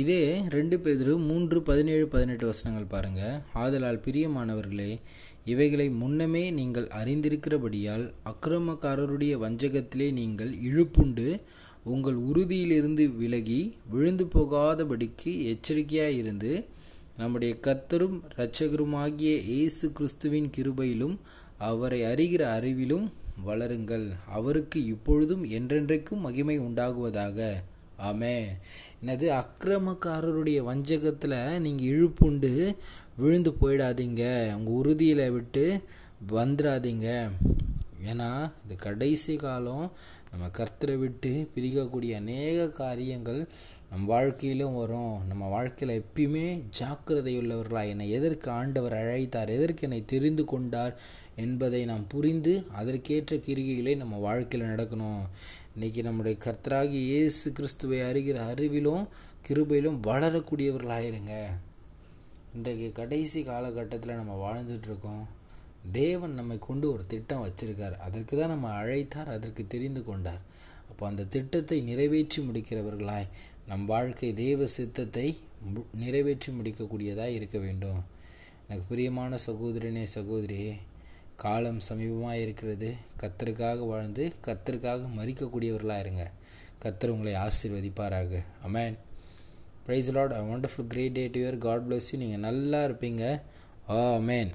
இதே ரெண்டு பேதரு மூன்று பதினேழு பதினெட்டு வசனங்கள் பாருங்க. ஆதலால் பிரியமானவர்களே இவைகளை முன்னமே நீங்கள் அறிந்திருக்கிறபடியால் அக்கிரமக்காரருடைய வஞ்சகத்திலே நீங்கள் இழுப்புண்டு உங்கள் உறுதியிலிருந்து விலகி விழுந்து போகாதபடிக்கு எச்சரிக்கையாக இருந்து நம்முடைய கர்த்தரும் இரட்சகருமாகிய இயேசு கிறிஸ்துவின் கிருபையிலும் அவரை அறிகிற அறிவிலும் வளருங்கள். அவருக்கு இப்பொழுதும் என்றென்றைக்கும் மகிமை உண்டாகுவதாக. ஆமே என்னது அக்கிரமக்காரருடைய வஞ்சகத்தில் நீங்கள் இழுப்புண்டு விழுந்து போயிடாதீங்க. உங்கள் உறுதியில் விட்டு வந்துடாதீங்க. ஏன்னா இது கடைசி காலம். நம்ம கர்த்தரை விட்டு பிரிக்கக்கூடிய அநேக காரியங்கள் நம் வாழ்க்கையிலும் வரும். நம்ம வாழ்க்கையில் எப்பயுமே ஜாக்கிரதையுள்ளவர்களாக என்னை எதற்கு ஆண்டவர் அழைத்தார் எதற்கு என்னை தெரிந்து கொண்டார் என்பதை நாம் புரிந்து அதற்கேற்ற கிரிகைகளை நம்ம வாழ்க்கையில் நடக்கணும். இன்றைக்கி நம்முடைய கர்த்தராகி இயேசு கிறிஸ்துவை அறிகிற அறிவிலும் கிருபையிலும் வளரக்கூடியவர்களாயிருங்க. இன்றைக்கு கடைசி காலகட்டத்தில் நம்ம வாழ்ந்துட்டுருக்கோம் தேவன் நம்மை கொண்டு ஒரு திட்டம் வச்சிருக்கார். அதற்கு தான் நம்ம அழைத்தார் அதற்கு தெரிந்து கொண்டார். அப்போ அந்த திட்டத்தை நிறைவேற்றி முடிக்கிறவர்களாய் நம் வாழ்க்கை தெய்வ சித்தத்தை நிறைவேற்றி முடிக்கக்கூடியதாக இருக்க வேண்டும். எனக்கு பிரியமான சகோதரனே சகோதரியே காலம் சமீபமாக இருக்கிறது. கத்தருக்காக வாழ்ந்து கத்தருக்காக மறிக்கக்கூடியவர்களாக இருங்க. கத்தர் உங்களை ஆசீர்வதிப்பாராக. Amen praise Lord a wonderful great day to your God bless you நீங்கள் நல்லா இருப்பீங்க. ஆ அமேன்